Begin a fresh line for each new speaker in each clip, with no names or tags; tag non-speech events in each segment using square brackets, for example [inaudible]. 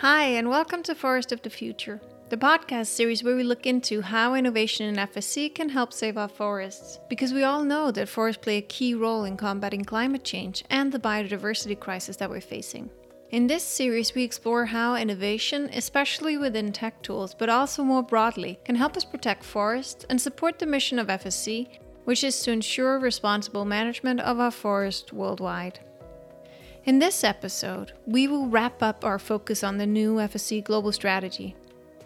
Hi, and welcome to Forest of the Future, the podcast series where we look into how innovation in FSC can help save our forests. Because we all know that forests play a key role in combating climate change and the biodiversity crisis that we're facing. In this series, we explore how innovation, especially within tech tools, but also more broadly, can help us protect forests and support the mission of FSC, which is to ensure responsible management of our forests worldwide. In this episode, we will wrap up our focus on the new FSC global strategy.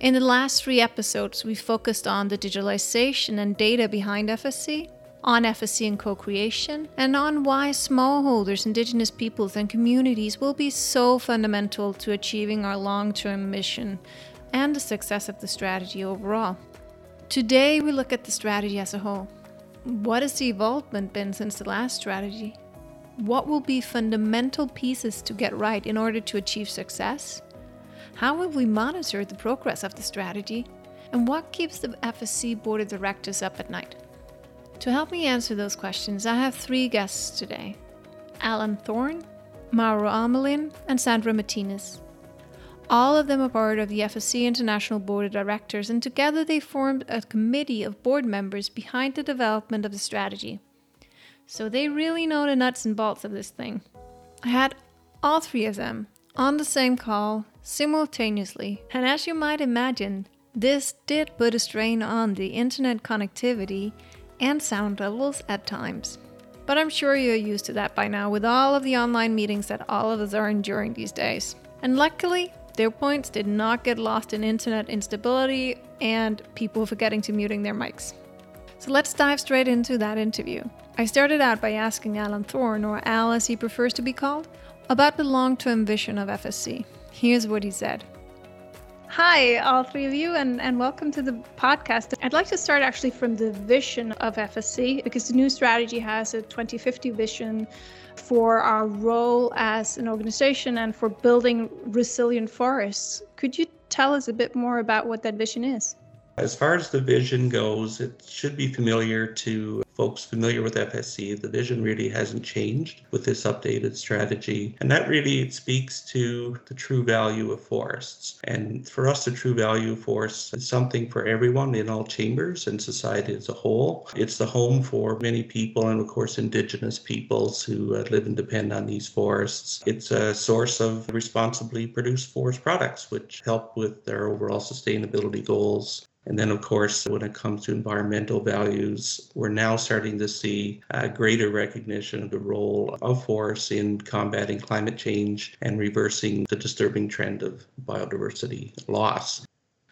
In the last three episodes, we focused on the digitalization and data behind FSC, on FSC and co creation, and on why smallholders, indigenous peoples, and communities will be so fundamental to achieving our long term mission and the success of the strategy overall. Today, we look at the strategy as a whole. What has the involvement been since the last strategy? What will be fundamental pieces to get right in order to achieve success? How will we monitor the progress of the strategy? And what keeps the FSC Board of Directors up at night? To help me answer those questions, I have three guests today Alan Thorne, Mauro Armelin, and Sandra Martinez. All of them are part of the FSC International Board of Directors, and together they formed a committee of board members behind the development of the strategy. So they really know the nuts and bolts of this thing. I had all three of them on the same call simultaneously, and as you might imagine, this did put a strain on the internet connectivity and sound levels at times. But I'm sure you're used to that by now with all of the online meetings that all of us are enduring these days. And luckily, their points did not get lost in internet instability and people forgetting to muting their mics. So let's dive straight into that interview. I started out by asking Alan Thorne, or Al as he prefers to be called, about the long term vision of FSC. Here's what he said. Hi, all three of you, and, and welcome to the podcast. I'd like to start actually from the vision of FSC because the new strategy has a 2050 vision for our role as an organization and for building resilient forests. Could you tell us a bit more about what that vision is?
As far as the vision goes, it should be familiar to folks familiar with FSC. The vision really hasn't changed with this updated strategy. And that really speaks to the true value of forests. And for us, the true value of forests is something for everyone in all chambers and society as a whole. It's the home for many people, and of course, indigenous peoples who uh, live and depend on these forests. It's a source of responsibly produced forest products, which help with their overall sustainability goals and then, of course, when it comes to environmental values, we're now starting to see a greater recognition of the role of forests in combating climate change and reversing the disturbing trend of biodiversity loss.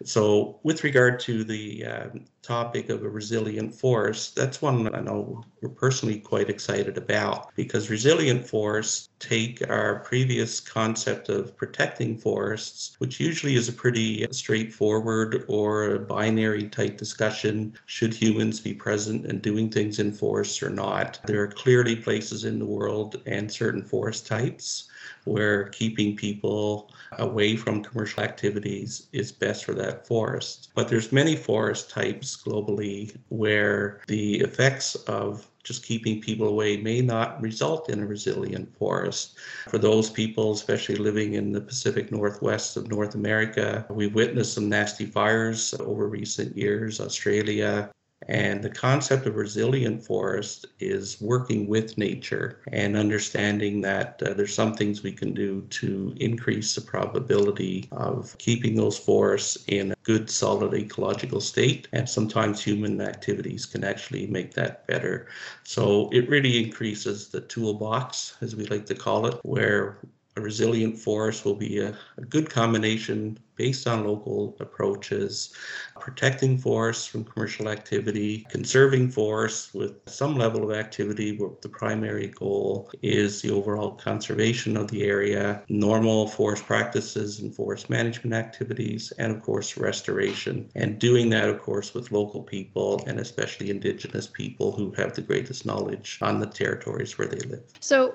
So, with regard to the uh, topic of a resilient forest, that's one that I know we're personally quite excited about because resilient forests take our previous concept of protecting forests, which usually is a pretty straightforward or binary type discussion should humans be present and doing things in forests or not. There are clearly places in the world and certain forest types where keeping people away from commercial activities is best for that forest. But there's many forest types globally where the effects of just keeping people away may not result in a resilient forest. For those people, especially living in the Pacific Northwest of North America, we've witnessed some nasty fires over recent years. Australia, and the concept of resilient forest is working with nature and understanding that uh, there's some things we can do to increase the probability of keeping those forests in a good, solid ecological state. And sometimes human activities can actually make that better. So it really increases the toolbox, as we like to call it, where a resilient forest will be a, a, good combination based on local approaches, protecting forests from commercial activity, conserving forests with some level of activity, but the primary goal is the overall conservation of the area, normal forest practices and forest management activities, and of course, restoration. And doing that, of course, with local people and especially indigenous people who have the greatest knowledge on the territories where they live.
So,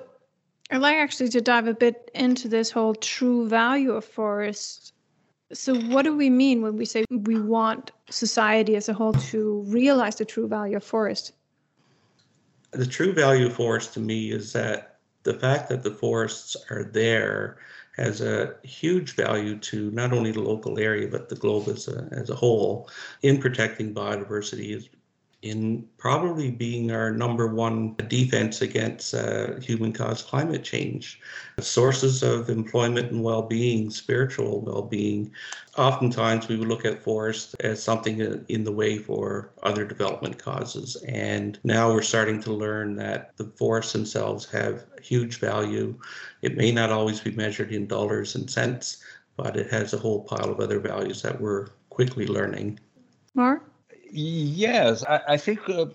I'd like actually to dive a bit into this whole true value of forests. So, what do we mean when we say we want society as a whole to realize the true value of forest?
The true value of forest to me is that the fact that the forests are there has a huge value to not only the local area but the globe as a, as a whole in protecting biodiversity in probably being our number one defense against uh, human caused climate change. Sources of employment and well being, spiritual well being. Oftentimes, we would look at forests as something in the way for other development causes. And now we're starting to learn that the forests themselves have huge value. It may not always be measured in dollars and cents, but it has a whole pile of other values that we're quickly learning.
Mark?
Yes, I, I think uh,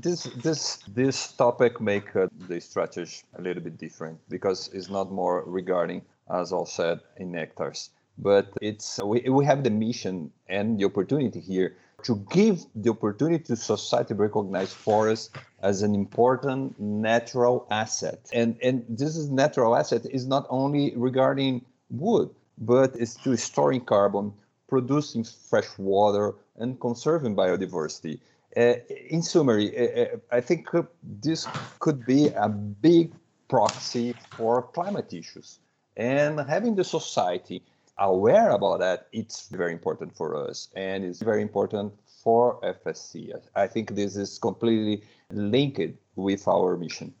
this this this topic make uh, the strategy a little bit different because it's not more regarding, as I said, in hectares, but it's we, we have the mission and the opportunity here to give the opportunity to society to recognize forests as an important natural asset. And and this is natural asset is not only regarding wood, but it's to storing carbon, producing fresh water, and conserving biodiversity. Uh, in summary, uh, uh I think this could be a big proxy for climate issues. And having the society aware about that, it's very important for us and it's very important for FSC. I think this is completely linked with our mission.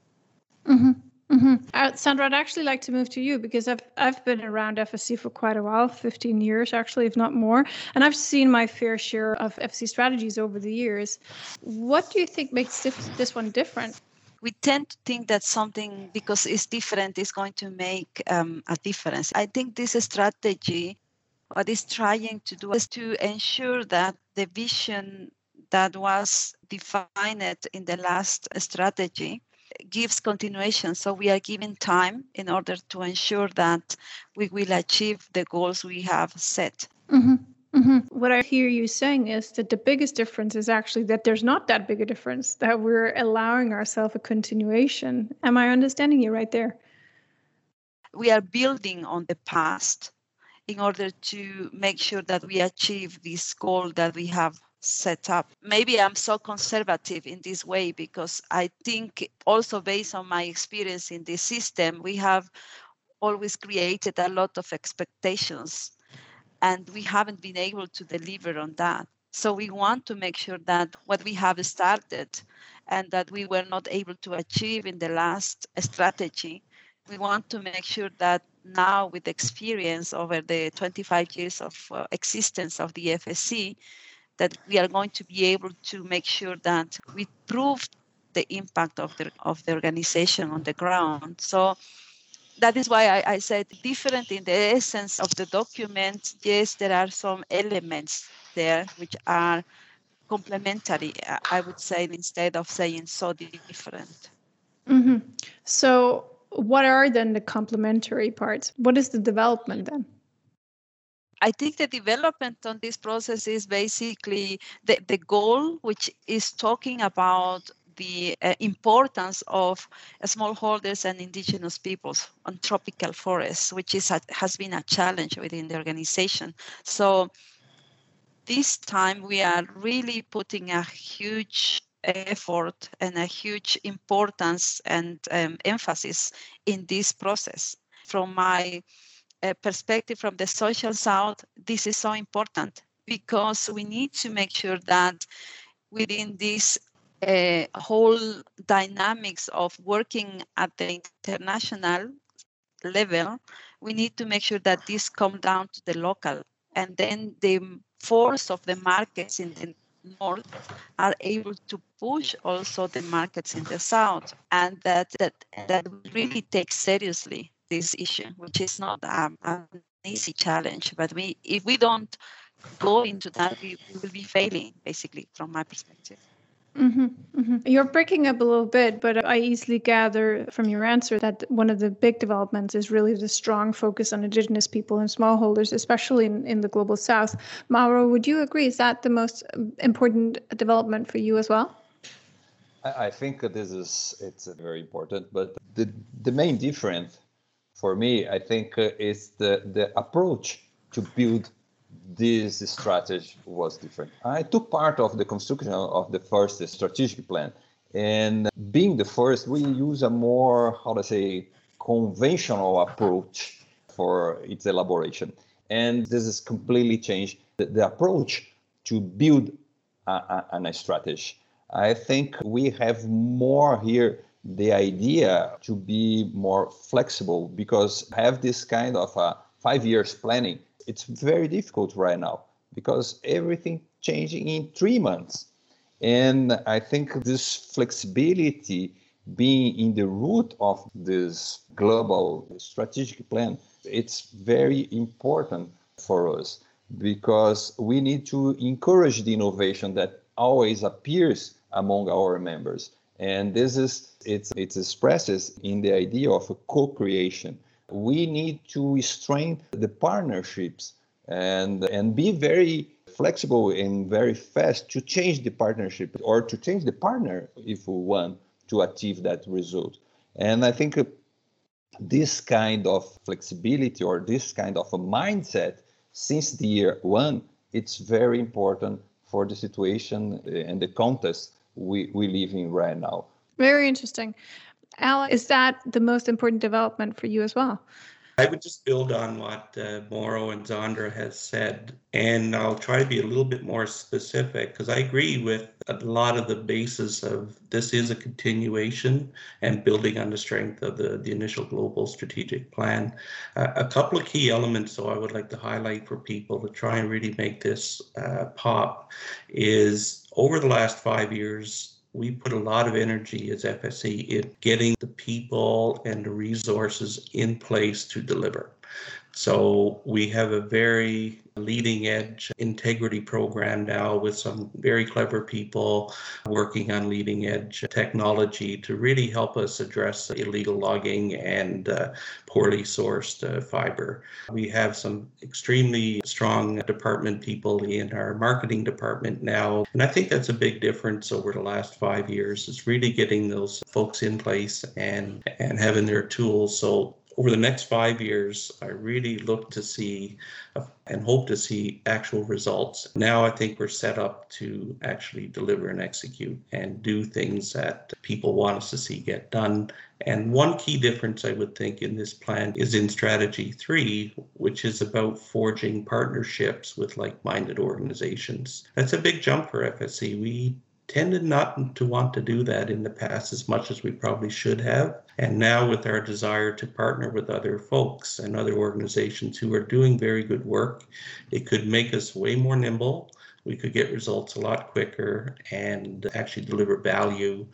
Mm-hmm. Mm-hmm. Uh, Sandra, I'd actually like to move to you because I've I've been around FSC for quite a while, 15 years actually, if not more, and I've seen my fair share of FSC strategies over the years. What do you think makes this, this one different?
We tend to think that something because it's different is going to make um, a difference. I think this strategy, what is trying to do is to ensure that the vision that was defined in the last strategy gives continuation. So we are giving time in order to ensure that we will achieve the goals we have set.
Mm-hmm. Mm-hmm. What I hear you saying is that the biggest difference is actually that there's not that big a difference, that we're allowing ourselves a continuation. Am I understanding you right there?
We are building on the past in order to make sure that we achieve this goal that we have set up. Maybe I'm so conservative in this way because I think also based on my experience in this system, we have always created a lot of expectations and we haven't been able to deliver on that. So we want to make sure that what we have started and that we were not able to achieve in the last strategy, we want to make sure that now with experience over the 25 years of uh, existence of the FSC, that we are going to be able to make sure that we prove the impact of the of the organization on the ground. So that is why I, I said different in the essence of the document. Yes, there are some elements there which are complementary. I would say instead of saying so different.
Mm-hmm. So, what are then the complementary parts? What is the development then?
I think the development on this process is basically the, the goal, which is talking about the uh, importance of uh, smallholders and indigenous peoples on tropical forests, which is a, has been a challenge within the organization. So this time we are really putting a huge effort and a huge importance and um, emphasis in this process. From my perspective from the social south, this is so important because we need to make sure that within this uh, whole dynamics of working at the international level, we need to make sure that this come down to the local, and then the force of the markets in the north are able to push also the markets in the south, and that that that really takes seriously this issue, which is not um, an easy challenge. But we, if we don't go into that, we, we will be failing, basically, from my perspective.
Mm-hmm, mm-hmm. You're breaking up a little bit, but I easily gather from your answer that one of the big developments is really the strong focus on Indigenous people and smallholders, especially in, in the global south. Mauro, would you agree? Is that the most important development for you as well?
I, I think this is it's very important, but the the main difference for me, I think uh, is the, the approach to build this strategy was different. I took part of the construction of the first strategic plan. And being the first, we use a more, how to say, conventional approach for its elaboration. And this has completely changed the, the approach to build a, a, a strategy. I think we have more here the idea to be more flexible because have this kind of a five years planning it's very difficult right now because everything changing in three months. And i think this flexibility being in the root of this global strategic plan it's very important for us because we need to encourage the innovation that always appears among our members and this is it's it expresses in the idea of a co-creation. We need to strengthen the partnerships and and be very flexible and very fast to change the partnership or to change the partner if we want to achieve that result. And i think uh, this kind of flexibility or this kind of a mindset since the year one it's very important for the situation and the context we, we live in right now.
Very interesting. Al, is that the most important development for you as well?
I would just build on what uh, Mauro and Sandra has said, and I'll try to be a little bit more specific because I agree with a lot of the basis of this is a continuation and building on the strength of the, the initial global strategic plan. Uh, a couple of key elements, so I would like to highlight for people to try and really make this uh, pop is over the last five years, we put a lot of energy as FSC in getting the people and the resources in place to deliver. So we have a very leading edge integrity program now with some very clever people working on leading edge technology to really help us address illegal logging and uh, poorly sourced uh, fiber. We have some extremely strong department people in our marketing department now. And I think that's a big difference over the last five years is really getting those folks in place and and having their tools. So over the next five years, I really look to see uh, and hope to see actual results. Now I think we're set up to actually deliver and execute and do things that people want us to see get done. And one key difference I would think in this plan is in strategy three, which is about forging partnerships with like minded organizations. That's a big jump for FSC. We tended not to want to do that in the past as much as we probably should have. And now, with our desire to partner with other folks and other organizations who are doing very good work, it could make us way more nimble. We could get results a lot quicker and actually deliver value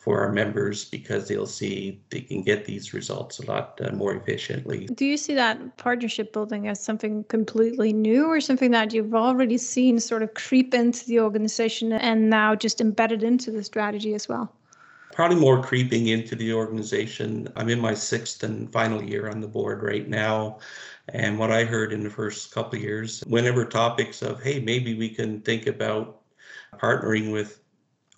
for our members because they'll see they can get these results a lot uh, more efficiently.
Do you see that partnership building as something completely new or something that you've already seen sort of creep into the organization and now just embedded into the strategy as well?
Probably more creeping into the organization. I'm in my sixth and final year on the board right now. And what I heard in the first couple of years, whenever topics of, hey, maybe we can think about partnering with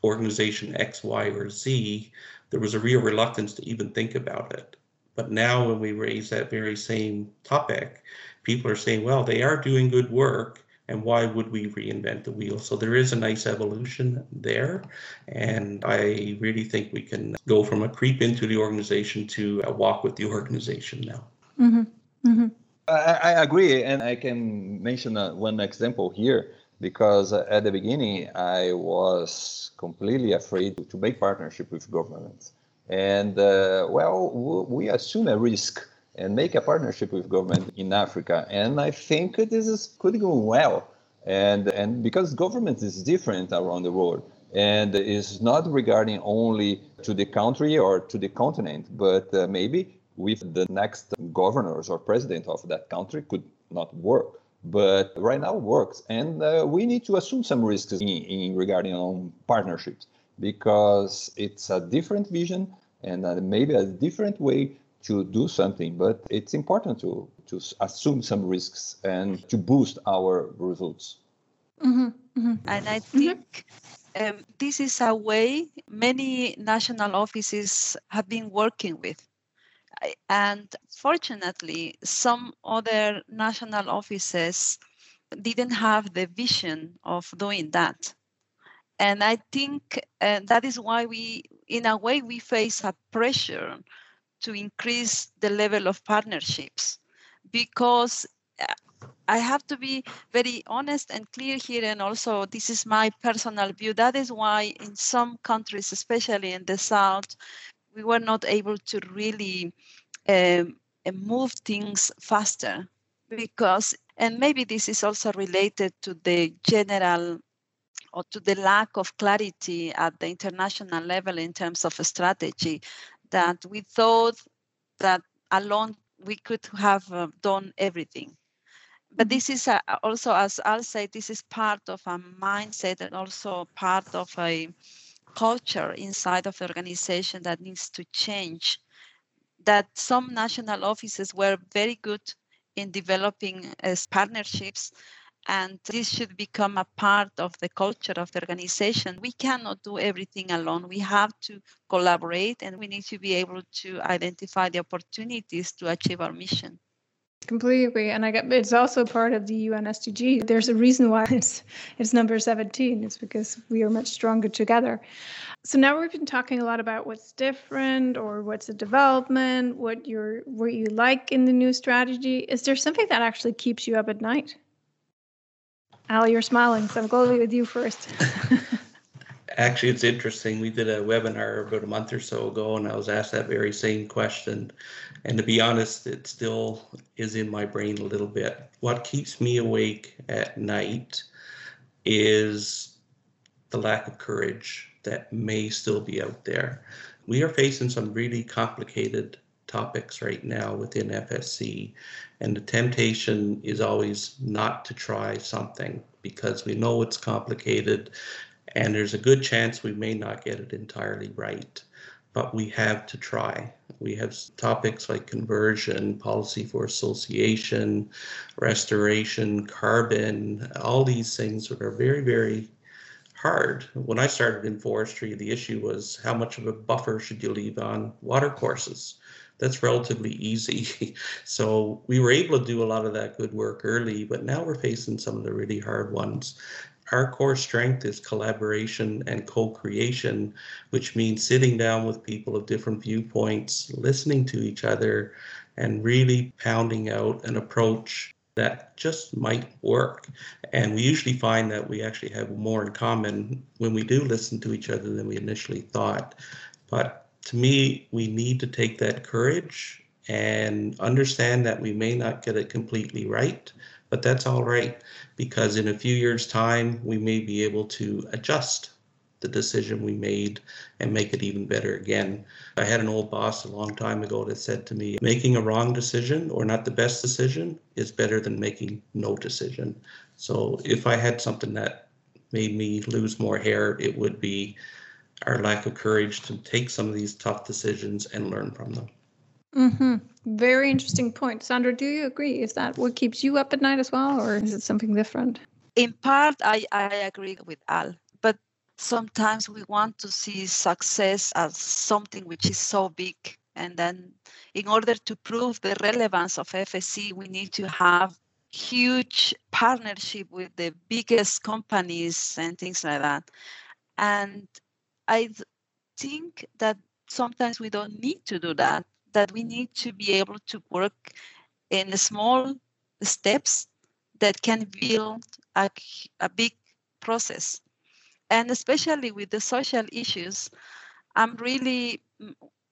organization X, Y, or Z, there was a real reluctance to even think about it. But now, when we raise that very same topic, people are saying, well, they are doing good work, and why would we reinvent the wheel? So there is a nice evolution there. And I really think we can go from a creep into the organization to a walk with the organization now. Mm-hmm.
Mm-hmm. I, I, agree. And I can mention uh, one example here because at the beginning I was completely afraid to make partnership with governments. And uh, well, we assume a risk and make a partnership with government in Africa. And I think this is could go well. And and because government is different around the world and is not regarding only to the country or to the continent, but uh, maybe with the next governors or president of that country could not work but right now works. And uh, we need to assume some risks in, in, regarding on partnerships because it's a different vision and uh, maybe a different way to do something but it's important to to assume some risks and to boost our results.
Mm-hmm, mm-hmm. and i think um, this is a way many national offices have been working with and fortunately, some other national offices didn't have the vision of doing that. And I think uh, that is why we, in a way, we face a pressure to increase the level of partnerships because uh, I have to be very honest and clear here. And also, this is my personal view. That is why, in some countries, especially in the South, we were not able to really um, move things faster because, and maybe this is also related to the general or to the lack of clarity at the international level in terms of strategy that we thought that alone we could have uh, done everything. But this is a, also as i'll say this is part of a mindset and also part of a culture inside of the organization that needs to change that some national offices were very good in developing as partnerships and this should become a part of the culture of the organization. We cannot do everything alone. We have to collaborate and we need to be able to identify the opportunities to achieve our mission.
Completely and I get it's also part of the UN SDG. There's a reason why [laughs] it's it's number 17. It's because we are much stronger together. So now we've been talking a lot about what's different or what's a development, what you're what you like in the new strategy. Is there something that actually keeps you up at night? Al, you're smiling, so I'm going with you first. [laughs]
Actually, it's interesting. We did a webinar about a month or so ago, and I was asked that very same question. And to be honest, it still is in my brain a little bit. What keeps me awake at night is the lack of courage that may still be out there. We are facing some really complicated topics right now within FSC. And the temptation is always not to try something because we know it's complicated and there's a good chance we may not get it entirely right. But we have to try. We have topics like conversion, policy for association, restoration, carbon, all these things that are very, very hard. When I started in forestry, the issue was how much of a buffer should you leave on water courses? that's relatively easy. [laughs] so we were able to do a lot of that good work early, but now we're facing some of the really hard ones. Our core strength is collaboration and co creation, which means sitting down with people of different viewpoints, listening to each other, and really pounding out an approach that just might work. And we usually find that we actually have more in common when we do listen to each other than we initially thought. But to me, we need to take that courage and understand that we may not get it completely right, but that's all right because in a few years' time, we may be able to adjust the decision we made and make it even better again. I had an old boss a long time ago that said to me, making a wrong decision or not the best decision is better than making no decision. So if I had something that made me lose more hair, it would be our lack of courage to take some of these tough decisions and learn from them.
Mm-hmm. Very interesting point. Sandra, do you agree? Is that what keeps you up at night as well, or is it something different?
In part, I, I agree with Al, but sometimes we want to see success as something which is so big. And then, in order to prove the relevance of FSC, we need to have huge partnership with the biggest companies and things like that. And I think that sometimes we don't need to do that, that we need to be able to work in small steps that can build a, a big process. And especially with the social issues, I'm really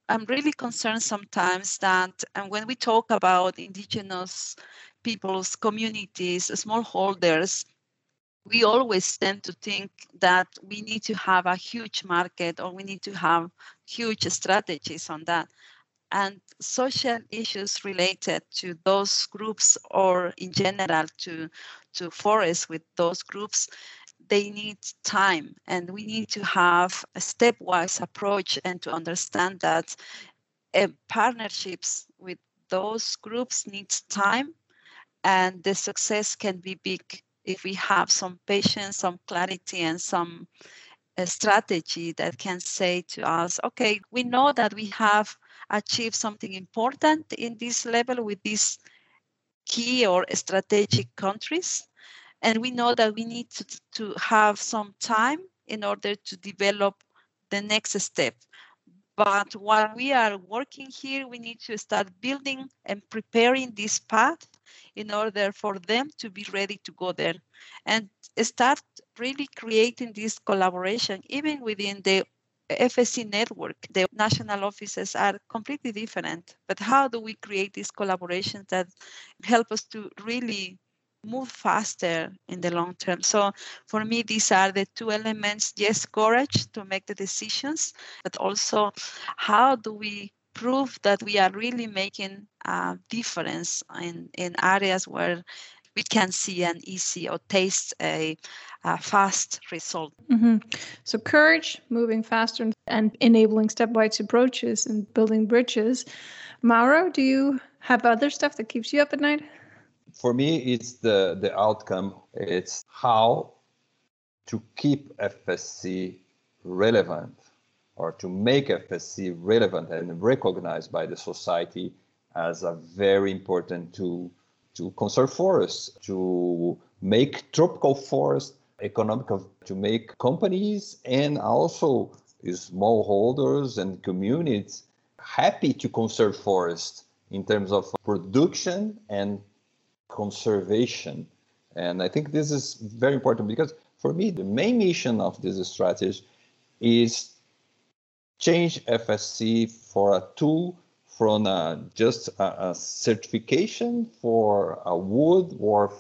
I'm really concerned sometimes that and when we talk about indigenous peoples, communities, smallholders, we always tend to think that we need to have a huge market or we need to have huge strategies on that. And social issues related to those groups or in general to, to forests with those groups, they need time. And we need to have a stepwise approach and to understand that uh, partnerships with those groups needs time and the success can be big if we have some patience, some clarity, and some uh, strategy that can say to us, okay, we know that we have achieved something important in this level with these key or strategic countries. And we know that we need to, to have some time in order to develop the next step. But while we are working here, we need to start building and preparing this path in order for them to be ready to go there and start really creating this collaboration even within the FSC network, the national offices are completely different. But how do we create these collaborations that help us to really move faster in the long term? So for me, these are the two elements. Yes, courage to make the decisions, but also how do we prove that we are really making a difference in, in areas where we can see an easy or taste a, a fast result.
Mm-hmm. So, courage, moving faster, and enabling stepwise approaches and building bridges. Mauro, do you have other stuff that keeps you up at night?
For me, it's the, the outcome. It's how to keep FSC relevant or to make FSC relevant and recognized by the society as a very important tool to conserve forests, to make tropical forests economical, to make companies and also smallholders and communities happy to conserve forests in terms of production and conservation. And I think this is very important because for me, the main mission of this strategy is change FSC for a tool from uh, just a, a, certification for a wood or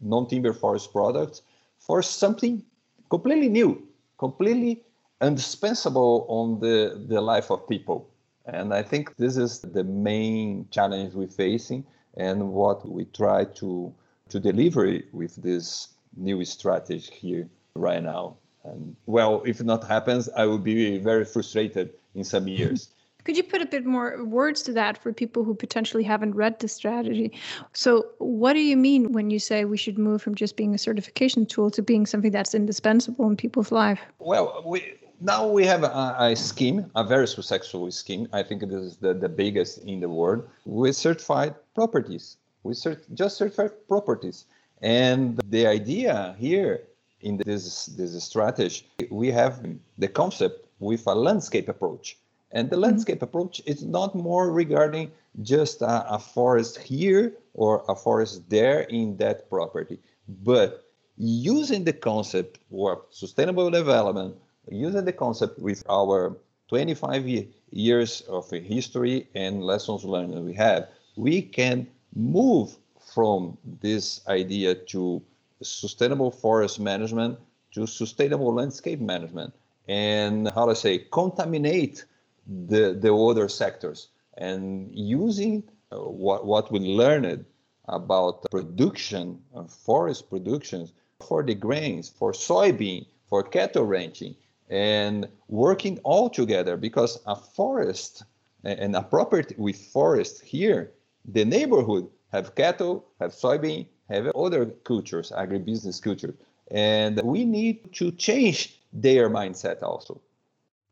non-timber forest products for something completely new, completely indispensable on the, the life of people. And I think this is the main challenge we're facing and what we try to, to deliver with this new strategy here right now. And well, if not happens, I will be very frustrated in some years.
Could you put a bit more words to that for people who potentially haven't read the strategy? So, what do you mean when you say we should move from just being a certification tool to being something that's indispensable in people's life?
Well, we now we have a, a scheme, a very successful scheme. I think this is the, the biggest in the world. We certified properties. We cert, just certified properties. And the idea here in this, this strategy, we have the concept with a landscape approach. And the landscape approach is not more regarding just a, a, forest here or a forest there in that property, but using the concept of sustainable development, using the concept with our 25 years of history and lessons learned that we have, we can move from this idea to sustainable forest management to sustainable landscape management. And how to say contaminate the, the other sectors and using uh, what, what we learned about production, uh, forest productions for the grains, for soybean, for cattle ranching, and working all together because a forest and a property with forest here, the neighborhood have cattle, have soybean, have other cultures, agribusiness cultures, and we need to change their mindset also.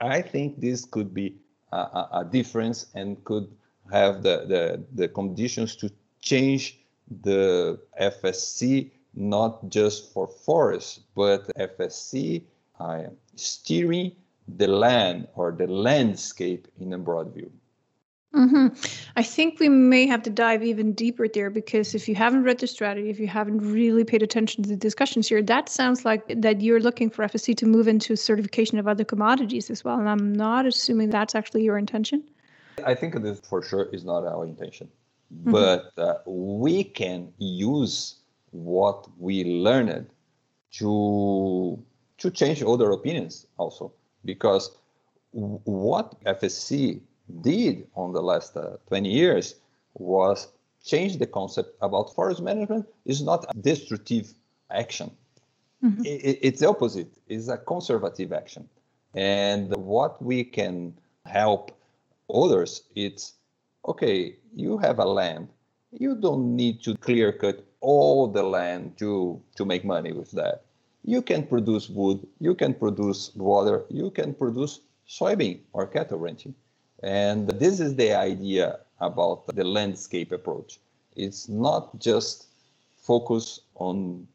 I think this could be a, a difference and could have the, the, the conditions to change the FSC not just for forests, but FSC uh, steering the land or the landscape in a broad view.
Mm-hmm. I think we may have to dive even deeper there because if you haven't read the strategy, if you haven't really paid attention to the discussions here, that sounds like that you're looking for FSC to move into certification of other commodities as well. And I'm not assuming that's actually your intention.
I think this for sure is not our intention, mm-hmm. but uh, we can use what we learned to to change other opinions also because what FSC did on the last uh, 20 years was change the concept about forest management is not a destructive action. Mm-hmm. It, it's the opposite. It's a conservative action. And what we can help others, it's okay, you have a land. You don't need to clear cut all the land to, to make money with that. You can produce wood, you can produce water, you can produce soybean or cattle ranching. And this is the idea about the landscape approach. It's not just focus on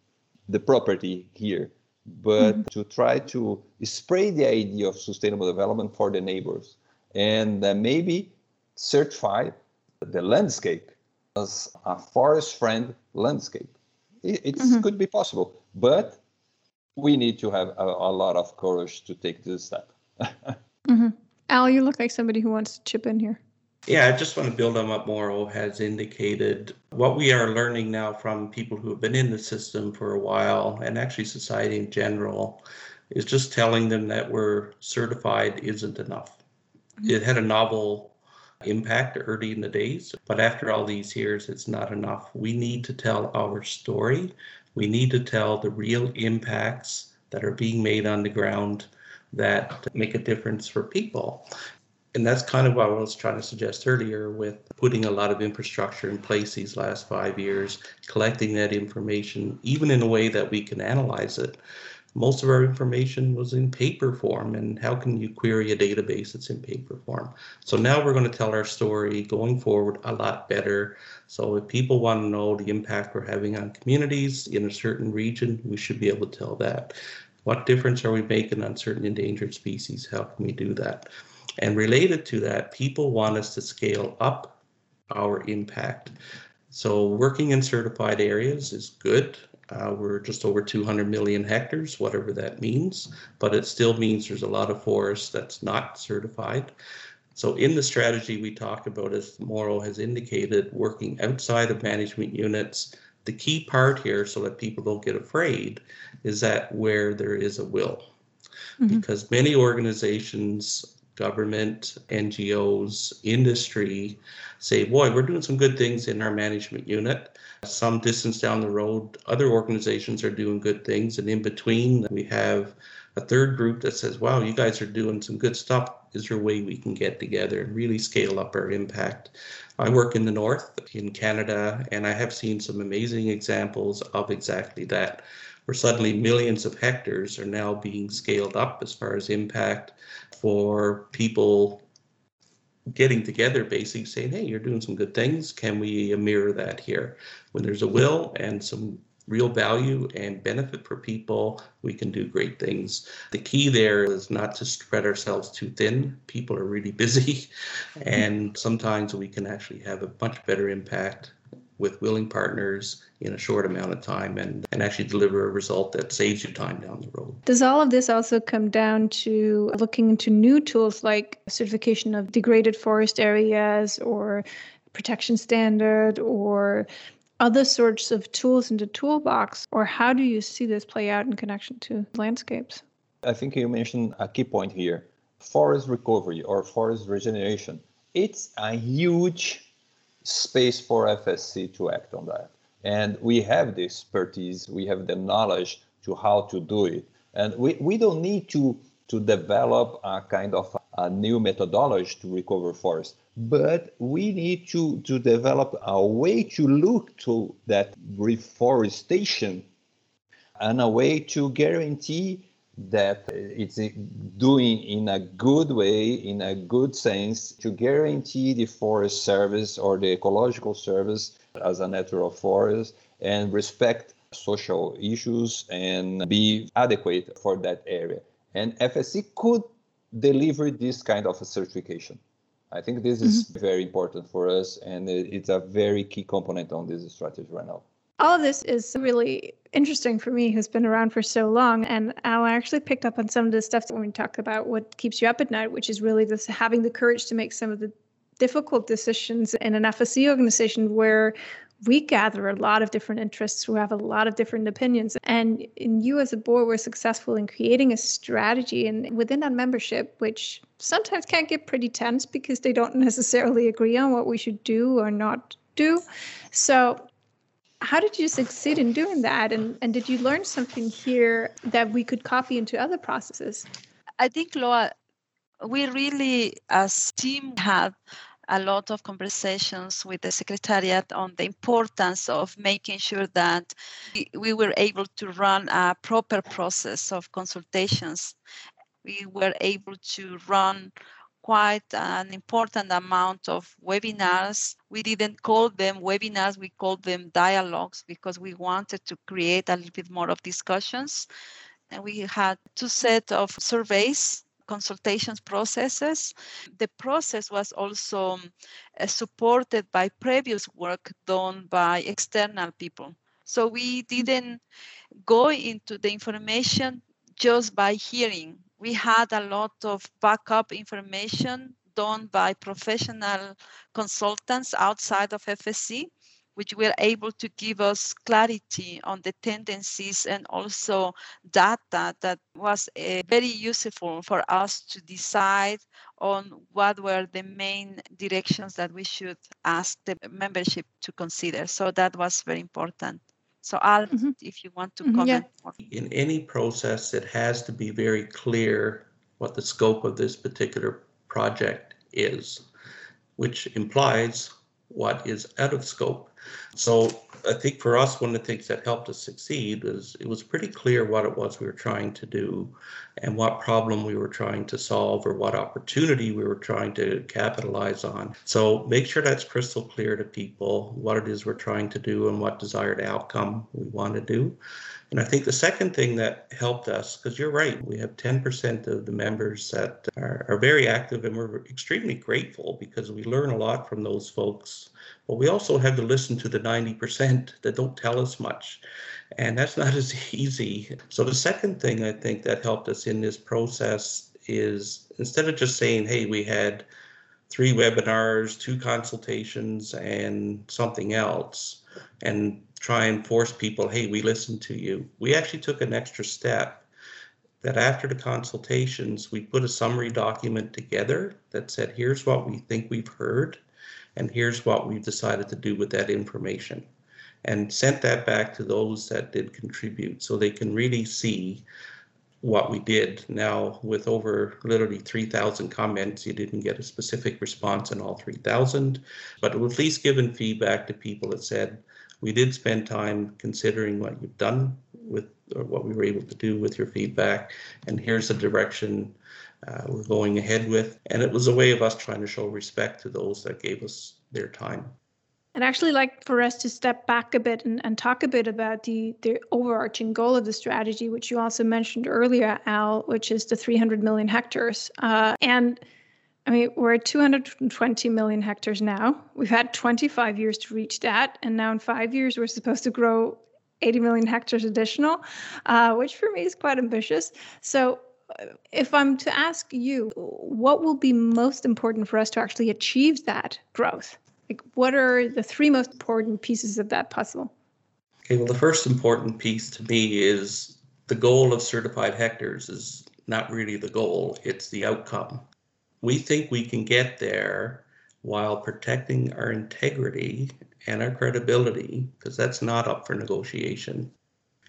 the property here, but mm-hmm. to try to spread the idea of sustainable development for the neighbors and uh, maybe certify the landscape as a forest friend landscape. It mm-hmm. could be possible, but we need to have a, a lot of courage to take this step. [laughs]
mm-hmm. Al, you look like somebody who wants to chip in here.
Yeah, I just want to build on what Mauro has indicated. What we are learning now from people who have been in the system for a while, and actually society in general, is just telling them that we're certified isn't enough. Mm-hmm. It had a novel impact early in the days, but after all these years, it's not enough. We need to tell our story. We need to tell the real impacts that are being made on the ground that make a difference for people. And that's kind of what I was trying to suggest earlier with putting a lot of infrastructure in place these last five years, collecting that information, even in a way that we can analyze it. Most of our information was in paper form, and how can you query a database that's in paper form? So now we're going to tell our story going forward a lot better. So if people want to know the impact we're having on communities in a certain region, we should be able to tell that. What difference are we making on certain endangered species? How can we do that? And related to that, people want us to scale up our impact. So working in certified areas is good. Uh, we're just over 200 million hectares, whatever that means, but it still means there's a lot of forest that's not certified. So in the strategy we talk about, as Mauro has indicated, working outside of management units, the key part here, so that people don't get afraid, is that where there is a will. Mm-hmm. Because many organizations government, NGOs, industry say, boy, we're doing some good things in our management unit. Some distance down the road, other organizations are doing good things. And in between, we have a third group that says, wow, you guys are doing some good stuff. Is there a way we can get together and really scale up our impact? I work in the north in Canada, and I have seen some amazing examples of exactly that where suddenly millions of hectares are now being scaled up as far as impact for people getting together basically saying hey you're doing some good things can we mirror that here when there's a will and some real value and benefit for people we can do great things the key there is not to spread ourselves too thin people are really busy [laughs] and sometimes we can actually have a much better impact with willing partners in a short amount of time and, and actually deliver a result that saves you time down the road.
Does all of this also come down to looking into new tools like certification of degraded forest areas or protection standard or other sorts of tools in the toolbox? Or how do you see this play out in connection to landscapes?
I think you mentioned a key point here forest recovery or forest regeneration. It's a huge space for FSC to act on that. And we have the expertise, we have the knowledge to how to do it. And we, we don't need to, to develop a kind of a new methodology to recover forest, but we need to, to develop a way to look to that reforestation and a way to guarantee that it's doing in a good way, in a good sense, to guarantee the forest service or the ecological service as a natural forest and respect social issues and be adequate for that area. And FSC could deliver this kind of a certification. I think this is mm-hmm. very important for us, and it's a very key component on this strategy right now
all of this is really interesting for me who's been around for so long and Al I actually picked up on some of the stuff when we talk about what keeps you up at night which is really this having the courage to make some of the difficult decisions in an FSC organization where we gather a lot of different interests who have a lot of different opinions. And in you as a board were successful in creating a strategy and within that membership which sometimes can get pretty tense because they don't [laughs] necessarily agree on what we should do or not do. So how did you succeed in doing that? And, and did you learn something here that we could copy into other processes?
I think Loa we really as team had a lot of conversations with the secretariat on the importance of making sure that we were able to run a proper process of consultations we were able to run quite an important amount of webinars. We didn't call them webinars, we called them dialogues because we wanted to create a little bit more of discussions. And we had two sets of surveys consultations processes. The process was also uh, supported by previous work done by external people. So we didn't go into the information just by hearing. We had a lot of backup information done by professional consultants outside of FSC which were able to give us clarity on the tendencies and also data that was uh, very useful for us to decide on what were the main directions that we should ask the membership to consider. So that was very important. So Al, mm-hmm. if you want to mm-hmm, comment
yeah. In any process, it has to be very clear what the scope of this particular project is, which implies what is out of scope. So I think for us, one of the things that helped us succeed is it was pretty clear what it was we were trying to do and what problem we were trying to solve or what opportunity we were trying to capitalize on. So make sure that's crystal clear to people what it is we're trying to do and what desired outcome we want to do. And I think the second thing that helped us, because you're right, we have 10% of the members that are, are very active and we're extremely grateful because we learn a lot from those folks. But we also have to listen to the 90% that don't tell us much. And that's not [laughs] as easy. So the second thing I think that helped us in this process is instead of just saying, hey, we had three webinars, two consultations, and something else, and try and force people, hey, we listen to you. We actually took an extra step that after the consultations, we put a summary document together that said, here's what we think we've heard, and here's what we've decided to do with that information. And sent that back to those that did contribute so they can really see what we did. Now, with over literally 3,000 comments, you didn't get a specific response in all 3,000, but at least given feedback to people that said, we did spend time considering what you've done with or what we were able to do with your feedback and here's the direction uh, we're going ahead with and it was a way of us trying to show respect to those that gave us their time
I'd actually like for us to step back a bit and, and talk a bit about the, the overarching goal of the strategy, which you also mentioned earlier, Al, which is the 300 million hectares. Uh, and I mean, we're at 220 million hectares now. We've had 25 years to reach that. And now in five years, we're supposed to grow 80 million hectares additional, uh, which for me is quite ambitious. So, uh, if I'm to ask you, what will be most important for us to actually achieve that growth? Like, what are the three most important pieces of that puzzle?
Okay, well, the first important piece to me is the goal of certified hectares is not really the goal, it's the outcome we think we can get there while protecting our integrity and our credibility, because that's not up for negotiation.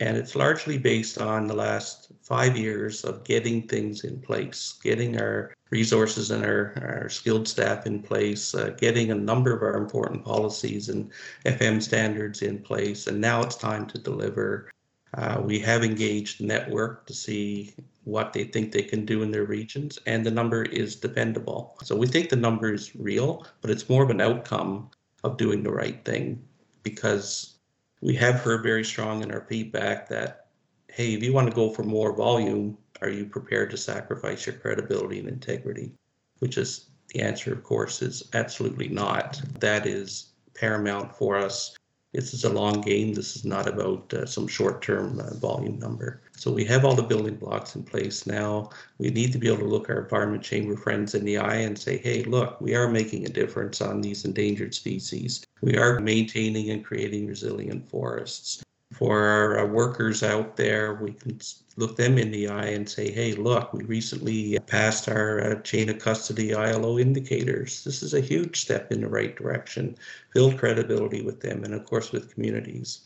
And it's largely based on the last five years of getting things in place, getting our resources and our, our skilled staff in place, uh, getting a number of our important policies and FM standards in place. And now it's time to deliver. Uh, we have engaged network to see what they think they can do in their regions, and the number is dependable. So we think the number is real, but it's more of an outcome of doing the right thing because we have heard very strong in our feedback that, hey, if you want to go for more volume, are you prepared to sacrifice your credibility and integrity? Which is the answer, of course, is absolutely not. That is paramount for us this is a long game. This is not about uh, some short term uh, volume number. So we have all the building blocks in place now. We need to be able to look our environment chamber friends in the eye and say, hey, look, we are making a difference on these endangered species. We are maintaining and creating resilient forests for our workers out there, we can look them in the eye and say, hey, look, we recently passed our uh, chain of custody ILO indicators. This is a huge step in the right direction. Build credibility with them and, of course, with communities.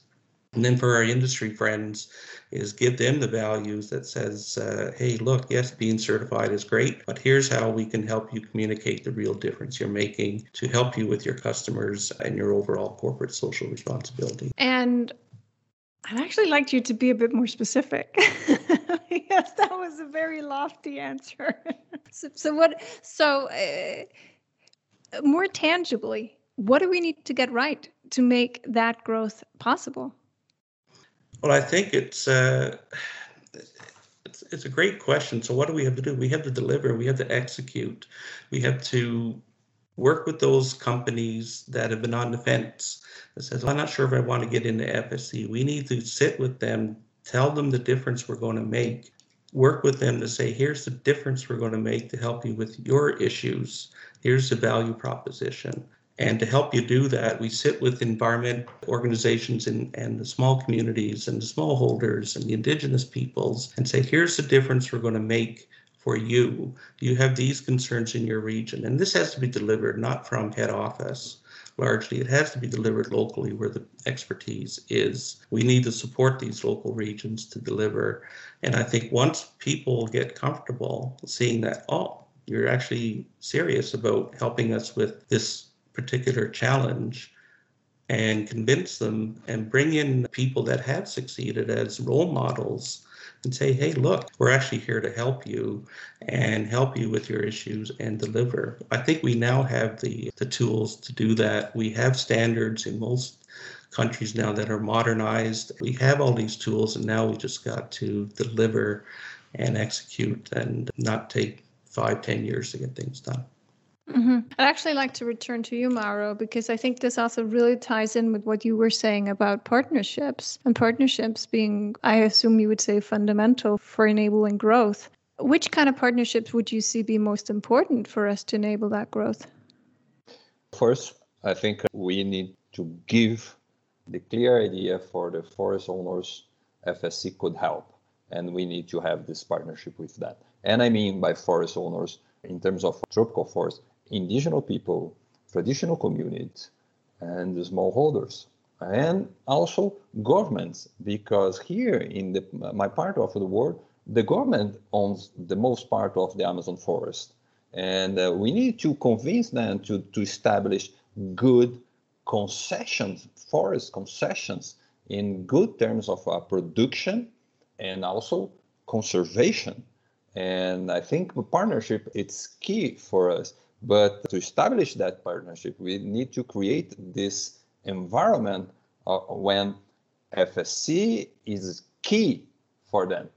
And then for our industry friends, is give them the values that says, uh, hey, look, yes, being certified is great, but here's how we can help you communicate the real difference you're making to help you with your customers and your overall corporate social responsibility.
And I'd actually like you to be a bit more specific. [laughs] yes, that was a very lofty answer. [laughs] so, so, what? So, uh, more tangibly, what do we need to get right to make that growth possible?
Well, I think it's uh, it's, it's a great question. So, what do we have to do? We have to deliver, we have to execute, we have to work with those companies that have been on the fence that says, I'm not sure if I want to get into FSC. We need to sit with them, tell them the difference we're going to make, work with them to say, here's the difference we're going to make to help you with your issues. Here's the value proposition. And to help you do that, we sit with environment organizations and, and the small communities and the smallholders and the indigenous peoples and say, here's the difference we're going to make for you. You have these concerns in your region. And this has to be delivered not from head office largely. It has to be delivered locally where the expertise is. We need to support these local regions to deliver. And I think once people get comfortable seeing that, oh, you're actually serious about helping us with this particular challenge and convince them and bring in people that have succeeded as role models and say, hey, look, we're actually here to help you and help you with your issues and deliver. I think we now have the, the tools to do that. We have standards in most countries now that are modernized. We have all these tools, and now we just got to deliver and execute and not take five, ten years to get things done.
Mm-hmm. I'd actually like to return to you, Mauro, because I think this also really ties in with what you were saying about partnerships and partnerships being, I assume you would say, fundamental for enabling growth. Which kind of partnerships would you see be most important for us to enable that growth?
First, I think we need to give the clear idea for the forest owners FSC could help. And we need to have this partnership with that. And I mean by forest owners in terms of tropical forest, indigenous people, traditional communities, and the smallholders, and also governments, because here in the, my part of the world, the government owns the most part of the Amazon forest. And uh, we need to convince them to, to establish good concessions, forest concessions, in good terms of uh, production and also conservation. And I think the partnership it's key for us but to establish that partnership, we need to create this environment uh, when FSC is key for them.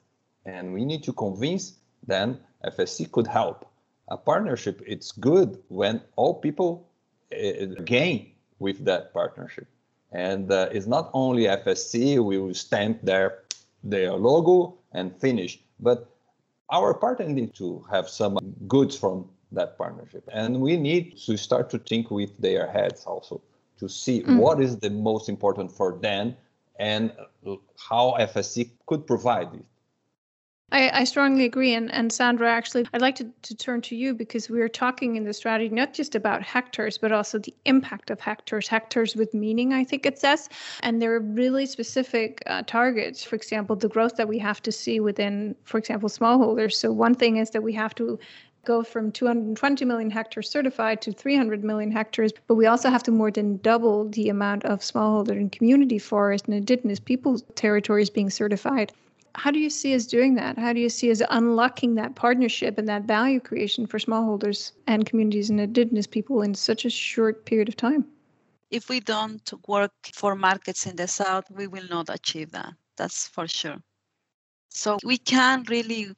And we need to convince them FSC could help. A partnership, it's good when all people uh, gain with that partnership. And uh, it's not only FSC, we will stamp their, their logo and finish, but our partner need to have some goods from that partnership. And we need to start to think with their heads also to see mm. what is the most important for them and how FSC could provide it.
I, I, strongly agree. And, and Sandra, actually, I'd like to, to turn to you because we are talking in the strategy not just about hectares, but also the impact of hectares, hectares with meaning, I think it says. And there are really specific uh, targets. For example, the growth that we have to see within, for example, smallholders. So, one thing is that we have to go from 220 million hectares certified to 300 million hectares, but we also have to more than double the amount of smallholder and community forest and indigenous people territories being certified. How do you see us doing that? How do you see us unlocking that partnership and that value creation for smallholders and communities and indigenous people in such a short period of time?
If we don't work for markets in the South, we will not achieve that. That's for sure. So we can really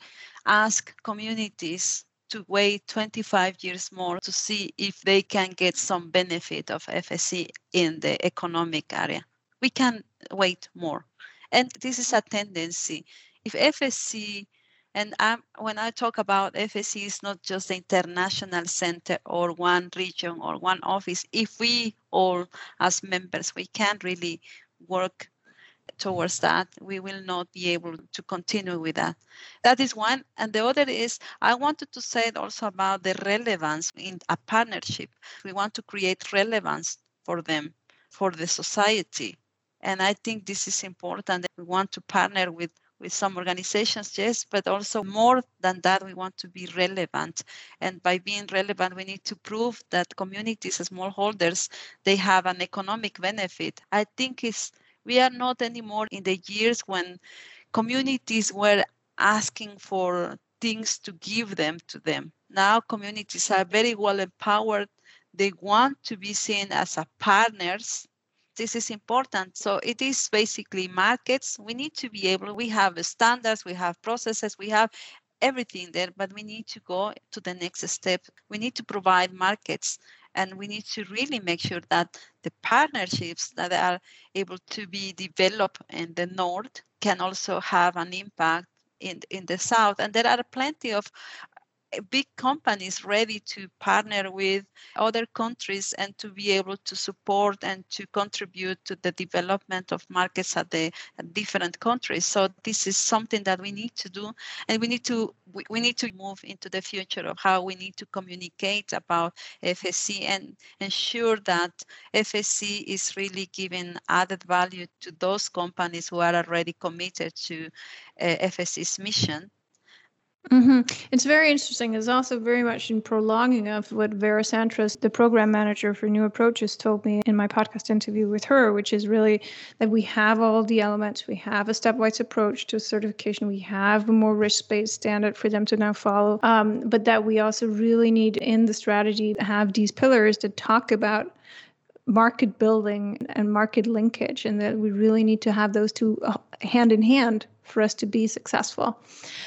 ask communities to wait 25 years more to see if they can get some benefit of FSC in the economic area. We can wait more. And this is a tendency. If FSC, and I'm, when I talk about FSC, it's not just the international center or one region or one office. If we all, as members, we can really work towards that, we will not be able to continue with that. That is one. And the other is I wanted to say also about the relevance in a partnership. We want to create relevance for them, for the society. And I think this is important. We want to partner with with some organizations, yes, but also more than that, we want to be relevant. And by being relevant, we need to prove that communities, smallholders, they have an economic benefit. I think it's we are not anymore in the years when communities were asking for things to give them to them. Now communities are very well empowered. They want to be seen as a partners. this is important. So it is basically markets. We need to be able, we have standards, we have processes, we have everything there, but we need to go to the next step. We need to provide markets and we need to really make sure that the partnerships that are able to be developed in the north can also have an impact in, in the south. And there are plenty of big companies ready to partner with other countries and to be able to support and to contribute to the development of markets at the at different countries. So this is something that we need to do and we need to we, we need to move into the future of how we need to communicate about fsc and ensure that fsc is really giving added value to those companies who are already committed to uh, fsc's mission
Mm-hmm. It's very interesting. It's also very much in prolonging of what Vera Santras, the program manager for New Approaches, told me in my podcast interview with her, which is really that we have all the elements. We have a stepwise approach to certification. We have a more risk-based standard for them to now follow. Um, but that we also really need in the strategy to have these pillars that talk about market building and market linkage, and that we really need to have those two uh, hand in hand for us to be successful.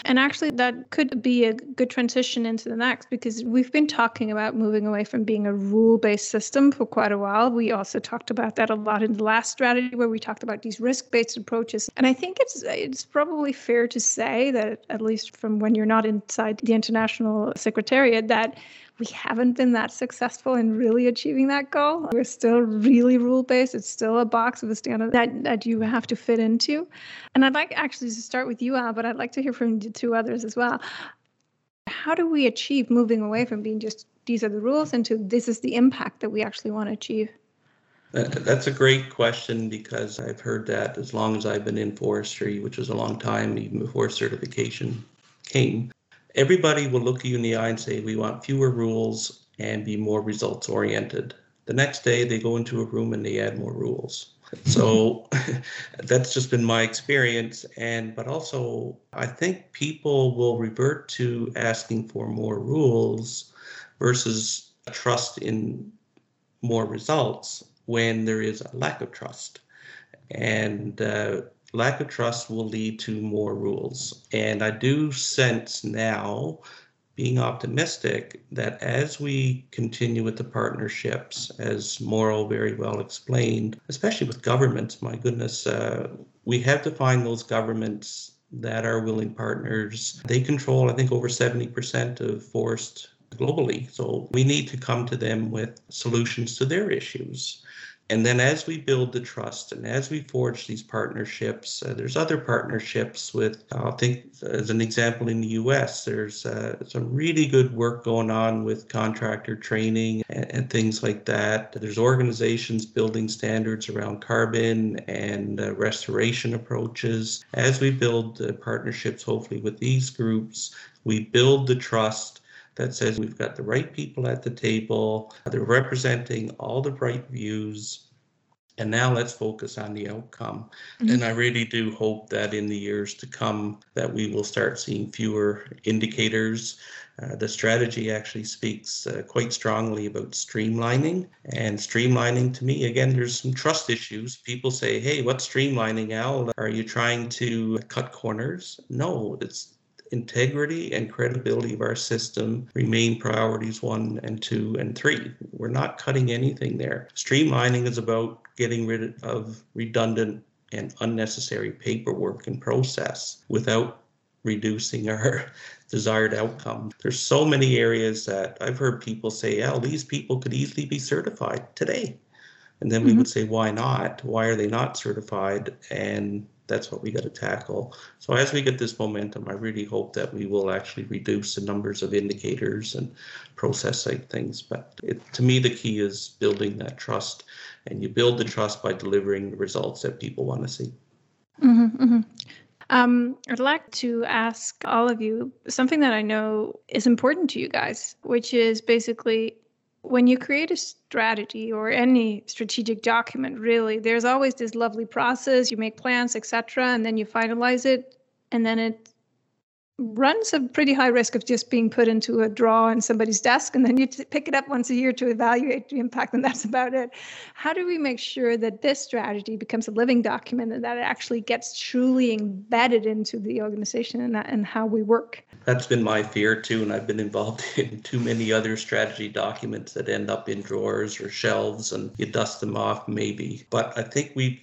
And actually, that could be a good transition into the next because we've been talking about moving away from being a rule based system for quite a while. We also talked about that a lot in the last strategy where we talked about these risk based approaches. And I think it's it's probably fair to say that, at least from when you're not inside the international secretariat, that we haven't been that successful in really achieving that goal. We're still really rule based. It's still a box of a standard that, that you have to fit into. And I'd like actually to start with you, Al, but I'd like to hear from the two others as well. How do we achieve moving away from being just these are the rules into this is the impact that we actually want to achieve?
That's a great question because I've heard that as long as I've been in forestry, which was a long time, even before certification came everybody will look you in the eye and say, we want fewer rules and be more results oriented. The next day they go into a room and they add more rules. So [laughs] that's just been my experience. And but also I think people will revert to asking for more rules versus trust in more results when there is a lack of trust. And uh, lack of trust will lead to more rules. And I do sense now, being optimistic, that as we continue with the partnerships, as Mauro very well explained, especially with governments, my goodness, uh, we have to find those governments that are willing partners. They control, I think, over 70% of forest globally. So we need to come to them with solutions to their issues. And then as we build the trust and as we forge these partnerships, uh, there's other partnerships with, I'll think, as an example, in the US, there's uh, some really good work going on with contractor training and, and, things like that. There's organizations building standards around carbon and uh, restoration approaches. As we build the partnerships, hopefully, with these groups, we build the trust that says we've got the right people at the table, they're representing all the right views. And now let's focus on the outcome. Mm-hmm. And I really do hope that in the years to come that we will start seeing fewer indicators. Uh, the strategy actually speaks uh, quite strongly about streamlining. And streamlining to me, again, there's some trust issues. People say, hey, what's streamlining, Al? Are you trying to cut corners? No, it's integrity and credibility of our system remain priorities one and two and three. We're not cutting anything there. Streamlining is about getting rid of redundant and unnecessary paperwork and process without reducing our [laughs] desired outcome. There's so many areas that I've heard people say, oh, these people could easily be certified today. And then we mm-hmm. would say, why not? Why are they not certified? And that's what we got to tackle. So as we get this momentum, I really hope that we will actually reduce the numbers of indicators and process like things. But it, to me, the key is building that trust, and you build the trust by delivering the results that people want to see.
Mm-hmm, mm-hmm. Um, I'd like to ask all of you something that I know is important to you guys, which is basically when you create a strategy or any strategic document really there's always this lovely process. You make plans etc and then you finalize it and then it
runs a pretty high risk of just being put into a drawer in somebody's desk and then you pick it up once a year to evaluate the impact and that's [laughs] about it. How do we make sure that this strategy becomes a living document and that it actually gets truly embedded into the organization and, and how we work?
That's been my fear too and i've been involved [laughs] in too many other strategy documents that end up in drawers or shelves and you dust them off maybe. But i think we've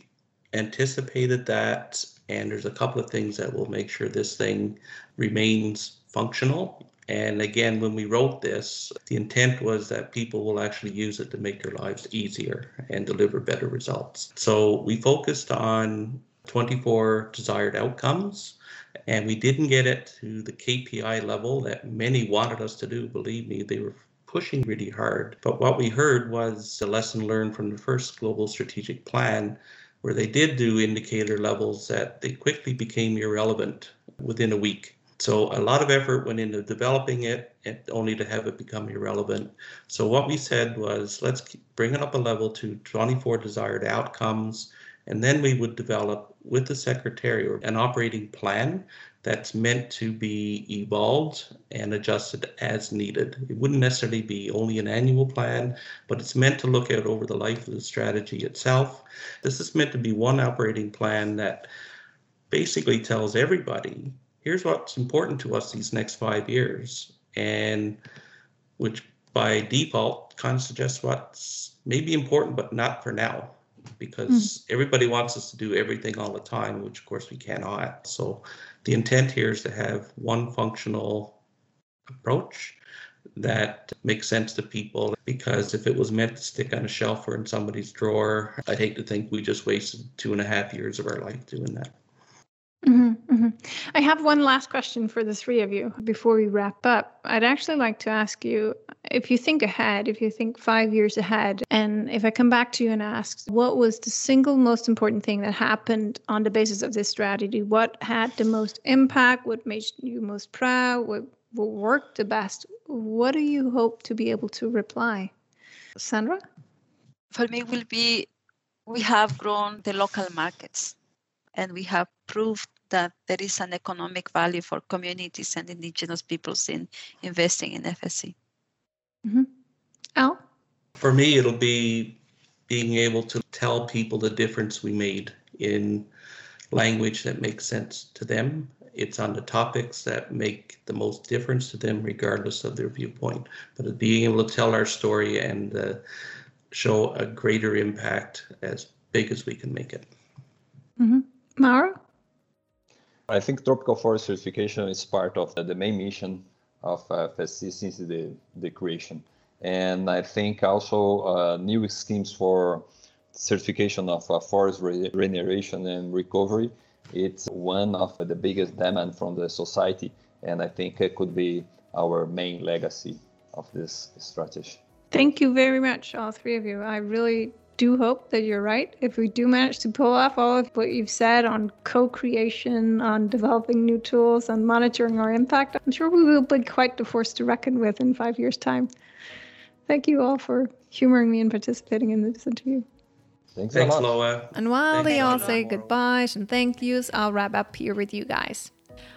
anticipated that and there's a couple of things that will make sure this thing remains functional. And again, when we wrote this, the intent was that people will actually use it to make their lives easier and deliver better results. So we focused on 24 desired outcomes and we didn't get it to the KPI level that many wanted us to do. Believe me, they were pushing really hard. But what we heard was a lesson learned from the first global strategic plan where they did do indicator levels that they quickly became irrelevant within a week. So a lot of effort went into developing it and only to have it become irrelevant. So what we said was let's bring it up a level to 24 desired outcomes and then we would develop with the secretary an operating plan that's meant to be evolved and adjusted as needed. It wouldn't necessarily be only an annual plan, but it's meant to look at over the life of the strategy itself. This is meant to be one operating plan that basically tells everybody here's what's important to us these next five years, and which by default kind of suggests what's maybe important but not for now because mm. everybody wants us to do everything all the time, which of course we cannot. So the intent here is to have one functional approach that makes sense to people because if it was meant to stick on a shelf or in somebody's drawer, I'd hate to think we just wasted two and a half years of our life doing that.
Mm-hmm. I have one last question for the three of you before we wrap up. I'd actually like to ask you if you think ahead, if you think five years ahead, and if I come back to you and ask, what was the single most important thing that happened on the basis of this strategy? What had the most impact? What made you most proud? What, what worked the best? What do you hope to be able to reply? Sandra?
For me, will be we have grown the local markets and we have proved that there is an economic value for communities and indigenous peoples in investing in FSC.
Mm-hmm. Al?
For me, it'll be being able to tell people the difference we made in language that makes sense to them. It's on the topics that make the most difference to them, regardless of their viewpoint. But being able to tell our story and uh, show a greater impact as big as we can make it.
Mm-hmm. Mauro?
I think tropical forest certification is part of the main mission of uh, FSC since the, the creation. And I think also uh, new schemes for certification of uh, forest re- regeneration and recovery. It's one of the biggest demand from the society, and I think it could be our main legacy of this strategy.
Thank you very much, all three of you. I really do hope that you're right. If we do manage to pull off all of what you've said on co creation, on developing new tools, on monitoring our impact, I'm sure we will be quite the force to reckon with in five years' time. Thank you all for humoring me and participating in this interview.
Thanks,
Thanks Loa.
And while
Thanks,
they all say goodbyes and thank yous, I'll wrap up here with you guys.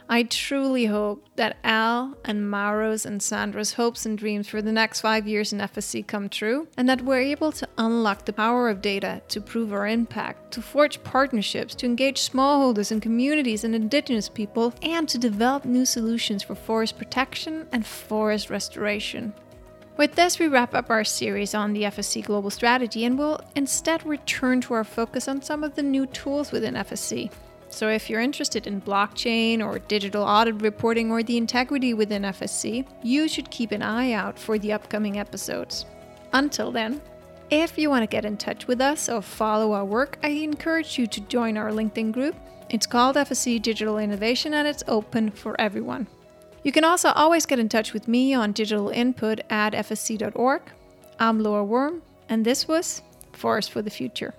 I truly hope that Al and Mauro's and Sandra's hopes and dreams for the next five years in FSC come true, and that we're able to unlock the power of data to prove our impact, to forge partnerships, to engage smallholders and communities and indigenous people, and to develop new solutions for forest protection and forest restoration. With this, we wrap up our series on the FSC Global Strategy and will instead return to our focus on some of the new tools within FSC. So, if you're interested in blockchain or digital audit reporting or the integrity within FSC, you should keep an eye out for the upcoming episodes. Until then, if you want to get in touch with us or follow our work, I encourage you to join our LinkedIn group. It's called FSC Digital Innovation and it's open for everyone. You can also always get in touch with me on digital input at fsc.org. I'm Loa Worm, and this was Forest for the Future.